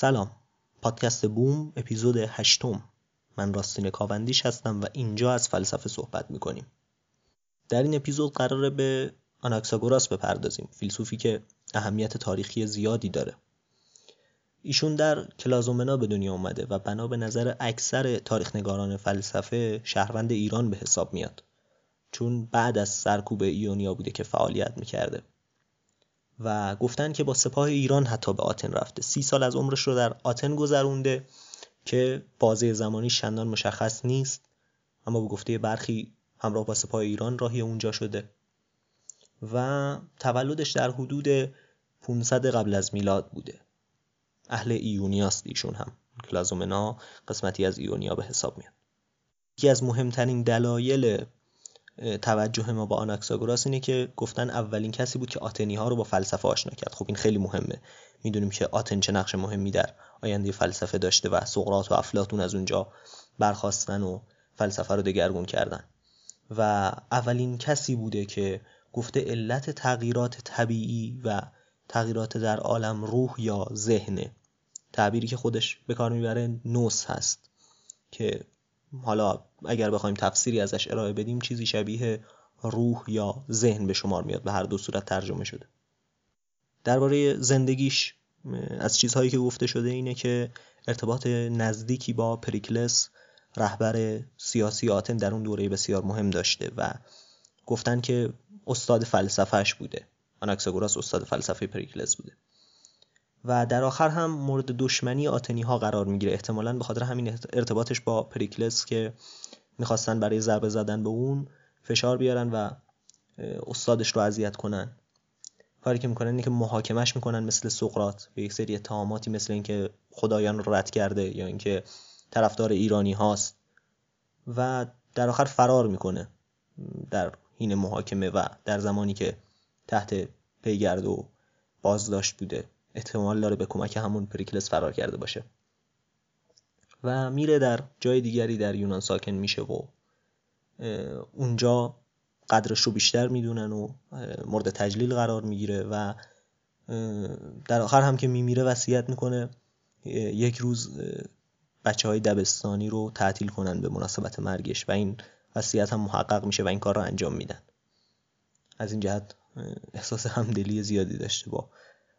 سلام. پادکست بوم اپیزود هشتم. من راستین کاوندیش هستم و اینجا از فلسفه صحبت می‌کنیم. در این اپیزود قراره به آناکساگوراس بپردازیم فیلسوفی که اهمیت تاریخی زیادی داره. ایشون در کلازومنا به دنیا اومده و بنا به نظر اکثر تاریخنگاران فلسفه شهروند ایران به حساب میاد. چون بعد از سرکوب ایونیا بوده که فعالیت می‌کرده. و گفتن که با سپاه ایران حتی به آتن رفته. سی سال از عمرش رو در آتن گذرونده که بازه زمانی شندان مشخص نیست اما به گفته برخی همراه با سپاه ایران راهی اونجا شده. و تولدش در حدود 500 قبل از میلاد بوده. اهل ایونیاست ایشون هم. کلازومنا قسمتی از ایونیا به حساب میاد. یکی از مهمترین دلایل توجه ما با آناکساگوراس اینه که گفتن اولین کسی بود که آتنی ها رو با فلسفه آشنا کرد. خب این خیلی مهمه. می‌دونیم که آتن چه نقش مهمی در آینده فلسفه داشته و سقراط و افلاطون از اونجا برخواستن و فلسفه رو دگرگون کردن. و اولین کسی بوده که گفته علت تغییرات طبیعی و تغییرات در عالم روح یا ذهنه. تعبیری که خودش به کار می‌بره نوس هست که حالا اگر بخوایم تفسیری ازش ارائه بدیم چیزی شبیه روح یا ذهن به شمار میاد به هر دو صورت ترجمه شده. درباره زندگیش از چیزهایی که گفته شده اینه که ارتباط نزدیکی با پریکلس رهبر سیاسی آتن در اون دوره بسیار مهم داشته و گفتن که استاد فلسفهش بوده. آناکساگوراس استاد فلسفه پریکلس بوده. و در آخر هم مورد دشمنی آتنی ها قرار می‌گیره. احتمالا به خاطر همین ارتباطش با پریکلس که می‌خواستن برای ضربه زدن به اون فشار بیارن و استادش رو اذیت کنن. کاری که می‌کنن اینه که محاکمش می‌کنن مثل سقرات به یک سری اتهاماتی مثل اینکه خدایان رو رد کرده یا اینکه طرفدار ایرانی هاست. و در آخر فرار می‌کنه در این محاکمه و در زمانی که تحت پیگرد و بازداشت بوده. احتمال داره به کمک همون پریکلس فرار کرده باشه. و میره در جای دیگری در یونان ساکن میشه و اونجا قدرش رو بیشتر می‌دونن و مورد تجلیل قرار می‌گیره و در آخر هم که میمیره وصیت می‌کنه یک روز بچه های دبستانی رو تعطیل کنن به مناسبت مرگش و این وصیت هم محقق میشه و این کار رو انجام میدن. از این جهت احساس همدلی زیادی داشته با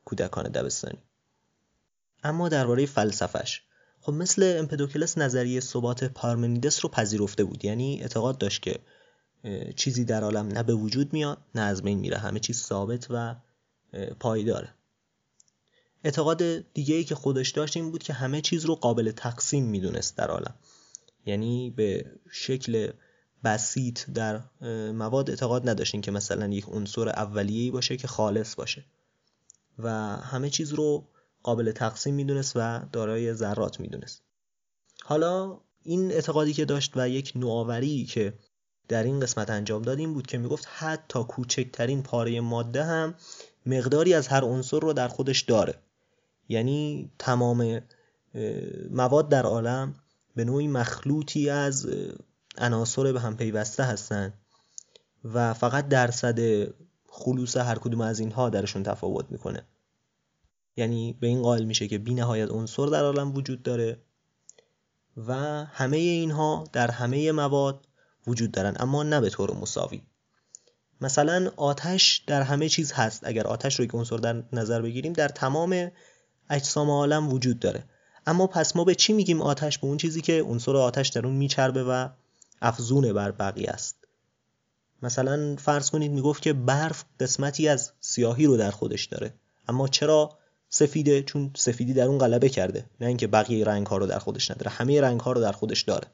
کودکان دبستانی. اما درباره فلسفش خب مثل امپدوکلس نظریه ثبات پارمنیدس رو پذیرفته بود. یعنی اعتقاد داشت که چیزی در عالم نه به وجود میاد نه از بین میره. همه چیز ثابت و پایداره. اعتقاد دیگه ای که خودش داشت این بود که همه چیز رو قابل تقسیم می‌دونست در عالم. یعنی به شکل بسیط در مواد اعتقاد نداشتین که مثلا یک عنصر اولیه‌ای باشه که خالص باشه. و همه چیز رو قابل تقسیم می‌دونست و دارای ذرات می‌دونست. حالا این اعتقادی که داشت و یک نوآوری که در این قسمت انجام داد این بود که می‌گفت حتی کوچکترین پاره ماده هم مقداری از هر عنصر رو در خودش داره. یعنی تمام مواد در عالم به نوعی مخلوطی از عناصر به هم پیوسته هستند و فقط درصد خلوص هر کدوم از اینها درشون تفاوت می‌کنه. یعنی به این قائل میشه که بی نهایت عنصر در عالم وجود داره و همه اینها در همه مواد وجود دارن اما نه به طور مساوی. مثلا آتش در همه چیز هست. اگر آتش رو یک عنصر در نظر بگیریم در تمام اجسام عالم وجود داره. اما پس ما به چی میگیم آتش؟ به اون چیزی که عنصر آتش در اون میچربه و افزونه بر بقیه است. مثلا فرض کنید می‌گفت که برف قسمتی از سیاهی رو در خودش داره. اما چرا سفیده چون سفیدی در اون غلبه کرده. نه اینکه بقیه رنگ ها رو در خودش نداره. همه رنگ ها رو در خودش داره.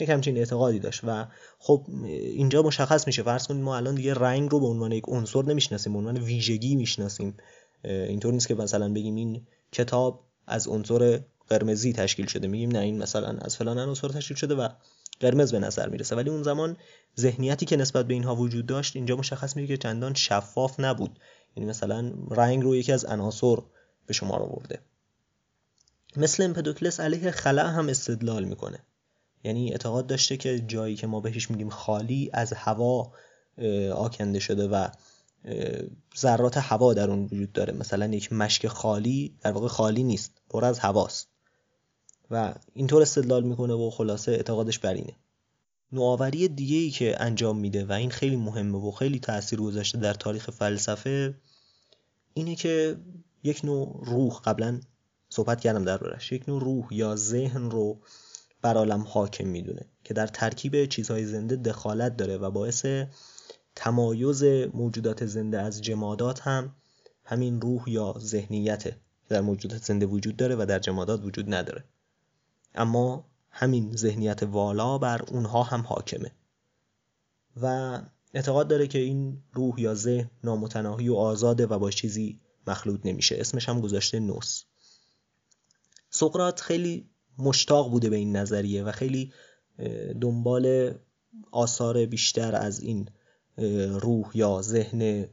یک همچین اعتقادی داشت و خب اینجا مشخص میشه. فرض کنید ما الان دیگه رنگ رو به عنوان یک عنصر نمی‌شناسیم به عنوان ویژگی می‌شناسیم. اینطور نیست که مثلا بگیم این کتاب از عنصر قرمزی تشکیل شده. میگیم نه این مثلا از فلان عنصر تشکیل شده و قرمز به نظر می‌رسه. ولی اون زمان ذهنیتی که نسبت به اینها وجود داشت اینجا مشخص میشه که چندان شفاف نبود. یعنی مثلا رنگ رو یکی از عناصر به شما آورده مثل امپدوکلس علیه خلع هم استدلال می‌کنه. یعنی اعتقاد داشته که جایی که ما بهش میگیم خالی از هوا آکنده شده و ذرات هوا در اون وجود داره. مثلا یک مشک خالی در واقع خالی نیست پر از هواست. و اینطور استدلال می‌کنه و خلاصه اعتقادش بر اینه. نوآوری دیگه ای که انجام میده و این خیلی مهمه و خیلی تاثیر گذاشته در تاریخ فلسفه اینه که یک نوع روح قبلا صحبت کردم دربارش یک نوع روح یا ذهن رو بر عالم حاکم می‌دونه که در ترکیب چیزهای زنده دخالت داره و باعث تمایز موجودات زنده از جمادات هم همین روح یا ذهنیته در موجودات زنده وجود داره و در جمادات وجود نداره. اما همین ذهنیت والا بر اونها هم حاکمه. و اعتقاد داره که این روح یا ذهن نامتناهی و آزاده و با چیزی مخلوط نمیشه. اسمش هم گذاشته نوس. سقرات خیلی مشتاق بوده به این نظریه و خیلی دنبال آثار بیشتر از این روح یا ذهن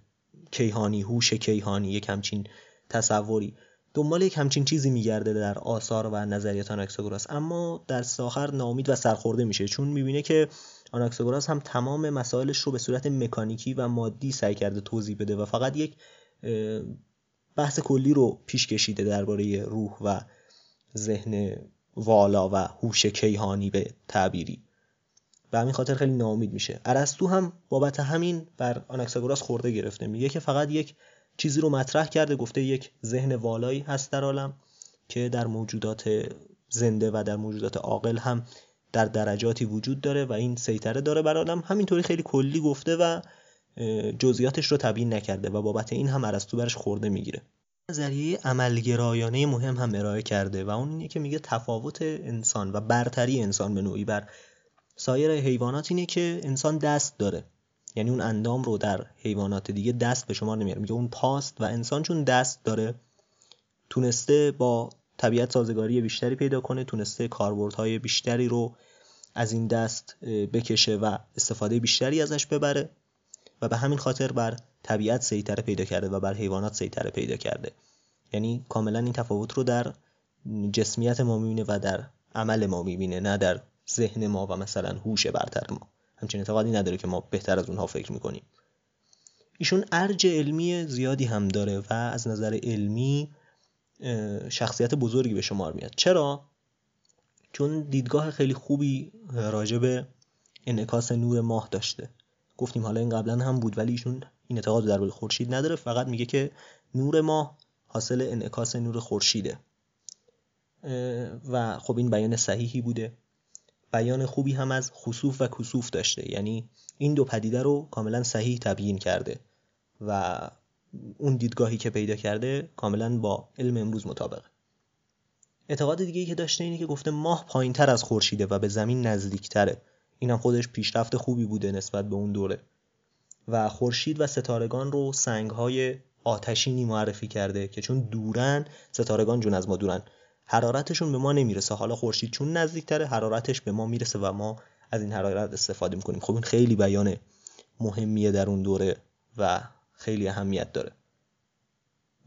کیهانی هوش کیهانی یک همچین تصوری. دنبال یک همچین چیزی میگرده در آثار و نظریات آناکساگوراس. اما در ساخر نامید و سرخورده میشه چون می‌بینه که آناکساگوراس هم تمام مسائلش رو به صورت مکانیکی و مادی سعی کرده توضیح بده و فقط یک بحث کلی رو پیش کشیده درباره روح و ذهن والا و هوش کیهانی به تعبیری. به همین خاطر خیلی ناامید میشه. ارسطو هم بابت همین بر آناکساگوراس خورده گرفته. میگه که فقط یک چیزی رو مطرح کرده گفته یک ذهن والایی هست در عالم که در موجودات زنده و در موجودات عاقل هم در درجاتی وجود داره و این سیطره داره بر عالم. همینطوری خیلی کلی گفته و جزئیاتش رو تبیین نکرده و بابت این هم ارسطو برش خورده می‌گیره. نظریه عملگرایانه مهم هم ارائه کرده و اون اینه که میگه تفاوت انسان و برتری انسان به نوعی بر سایر حیوانات اینه که انسان دست داره. یعنی اون اندام رو در حیوانات دیگه دست به شما نمیاره. میگه اون پاست و انسان چون دست داره تونسته با طبیعت سازگاری بیشتری پیدا کنه تونسته کاربردهای بیشتری رو از این دست بکشه و استفاده بیشتری ازش ببره و به همین خاطر بر طبیعت سیطره پیدا کرده و بر حیوانات سیطره پیدا کرده. یعنی کاملا این تفاوت رو در جسمیت ما می‌بینه و در عمل ما می‌بینه نه در ذهن ما و مثلا هوش برتر ما. همچین اعتقادی نداره که ما بهتر از اونها فکر می‌کنیم. ایشون ارج علمی زیادی هم داره و از نظر علمی شخصیت بزرگی به شمار میاد. چرا؟ چون دیدگاه خیلی خوبی راجع به انعکاس نور ماه داشته. گفتیم حالا این قبلا هم بود ولی ایشون این اعتقاد در مورد خورشید نداره فقط میگه که نور ماه حاصل انعکاس نور خورشیده. و خب این بیان صحیحی بوده. بیان خوبی هم از خصوف و کسوف داشته. یعنی این دو پدیده رو کاملا صحیح تبیین کرده و اون دیدگاهی که پیدا کرده کاملا با علم امروز مطابقه اعتقاد دیگه که داشته اینه که گفته ماه پایین تر از خورشیده و به زمین نزدیکتره. این هم خودش پیشرفت خوبی بوده نسبت به اون دوره. و خورشید و ستارگان رو سنگ های آتشینی معرفی کرده که چون دورن ستارگان جون از ما دورن. حرارتشون به ما نمی‌رسه. حالا خورشید چون نزدیکتره حرارتش به ما می‌رسه و ما از این حرارت استفاده می‌کنیم. خب این خیلی بیان مهمیه در اون دوره و خیلی اهمیت داره.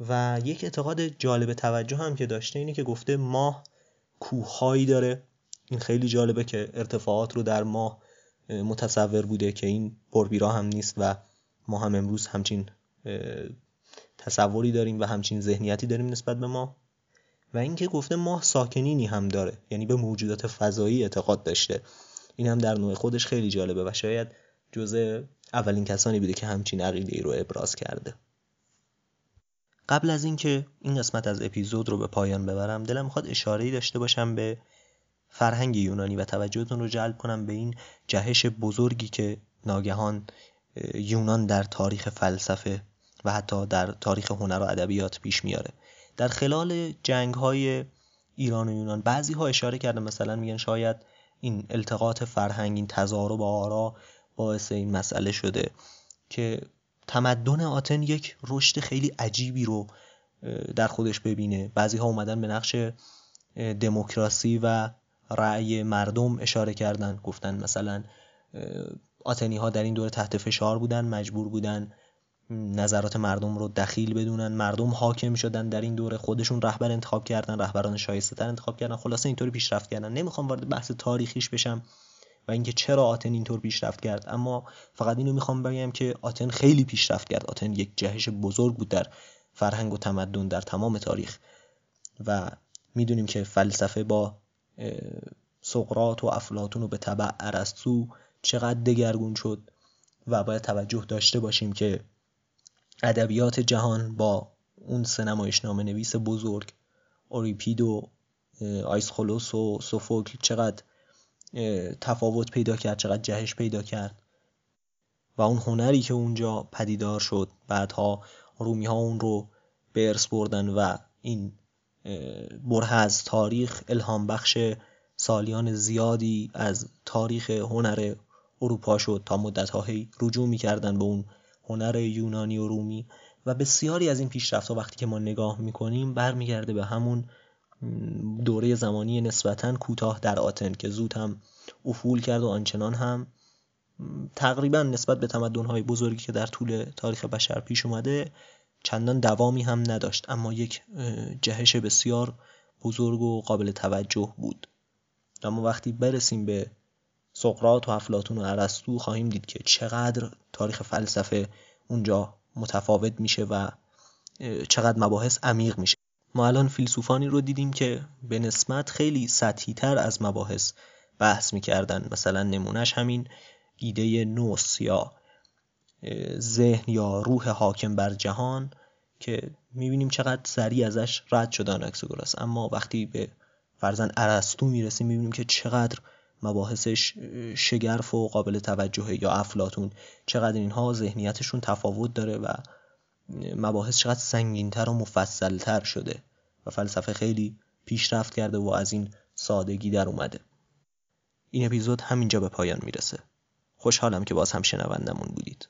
و یک اعتقاد جالب توجه هم که داشته اینه که گفته ماه کوههایی داره. این خیلی جالبه که ارتفاعات رو در ماه متصور بوده که این پربیرا هم نیست و ما هم امروز همچین تصوری داریم و همچین ذهنیتی داریم نسبت به ما و اینکه گفته ماه ساکنینی هم داره یعنی به موجودات فضایی اعتقاد داشته. این هم در نوع خودش خیلی جالبه و شاید جزء اولین کسانی بوده که همچین عقیده ای رو ابراز کرده. قبل از اینکه این قسمت از اپیزود رو به پایان ببرم دلم می‌خواد اشاره داشته باشم به فرهنگ یونانی و توجهتون رو جلب کنم به این جهش بزرگی که ناگهان یونان در تاریخ فلسفه و حتی در تاریخ هنر و ادبیات پیش میاره. در خلال جنگ های ایران و یونان بعضی ها اشاره کردن مثلا میگن شاید این التقاط فرهنگ این تضارب آرا باعث این مسئله شده که تمدن آتن یک رشد خیلی عجیبی رو در خودش ببینه. بعضی ها اومدن به نقش دموکراسی و رأی مردم اشاره کردن. گفتن مثلا آتنی ها در این دوره تحت فشار بودن مجبور بودن نظرات مردم رو دخیل بدونن. مردم حاکم شدن در این دوره. خودشون رهبر انتخاب کردن رهبران شایسته تر انتخاب کردن. خلاصه اینطوری پیشرفت کردن. نمی‌خوام وارد بحث تاریخیش بشم و اینکه چرا آتن اینطور پیشرفت کرد. اما فقط اینو می‌خوام بگم که آتن خیلی پیشرفت کرد. آتن یک جهش بزرگ بود در فرهنگ و تمدن در تمام تاریخ. و می‌دونیم که فلسفه با سقرات و افلاتون و به طبع ارسطو چقدر دگرگون شد و باید توجه داشته باشیم که ادبیات جهان با اون سه نویس بزرگ اوریپید و آیسخولوس و سوفوکل چقدر تفاوت پیدا کرد چقدر جهش پیدا کرد. و اون هنری که اونجا پدیدار شد بعدها رومی ها اون رو به بردن و این بره از تاریخ الهام بخش سالیان زیادی از تاریخ هنر اروپا شد تا مدت هایی رجوع می‌کردن به اون هنر یونانی و رومی و بسیاری از این پیشرفت ها وقتی که ما نگاه می‌کنیم برمیگرده به همون دوره زمانی نسبتا کوتاه در آتن که زود هم افول کرد و آنچنان هم تقریبا نسبت به تمدن‌های بزرگی که در طول تاریخ بشر پیش اومده چندان دوامی هم نداشت اما یک جهش بسیار بزرگ و قابل توجه بود. اما وقتی برسیم به سقراط و افلاتون و ارسطو خواهیم دید که چقدر تاریخ فلسفه اونجا متفاوت میشه و چقدر مباحث عمیق میشه. ما الان فیلسوفانی رو دیدیم که به نسبت خیلی سطحی تر از مباحث بحث می‌کردن. مثلا نمونهش همین ایده نوس یا ذهن یا روح حاکم بر جهان که می‌بینیم چقدر سریع ازش رد شد آناکساگوراس اما وقتی به فرزن ارسطو می‌رسیم می‌بینیم که چقدر مباحثش شگرف و قابل توجهه یا افلاتون چقدر اینها ذهنیتشون تفاوت داره و مباحث چقدر سنگینتر و مفصلتر شده و فلسفه خیلی پیشرفت کرده و از این سادگی در اومده. این اپیزود همینجا به پایان می‌رسه. خوشحالم که باز هم شنوندمون بودید.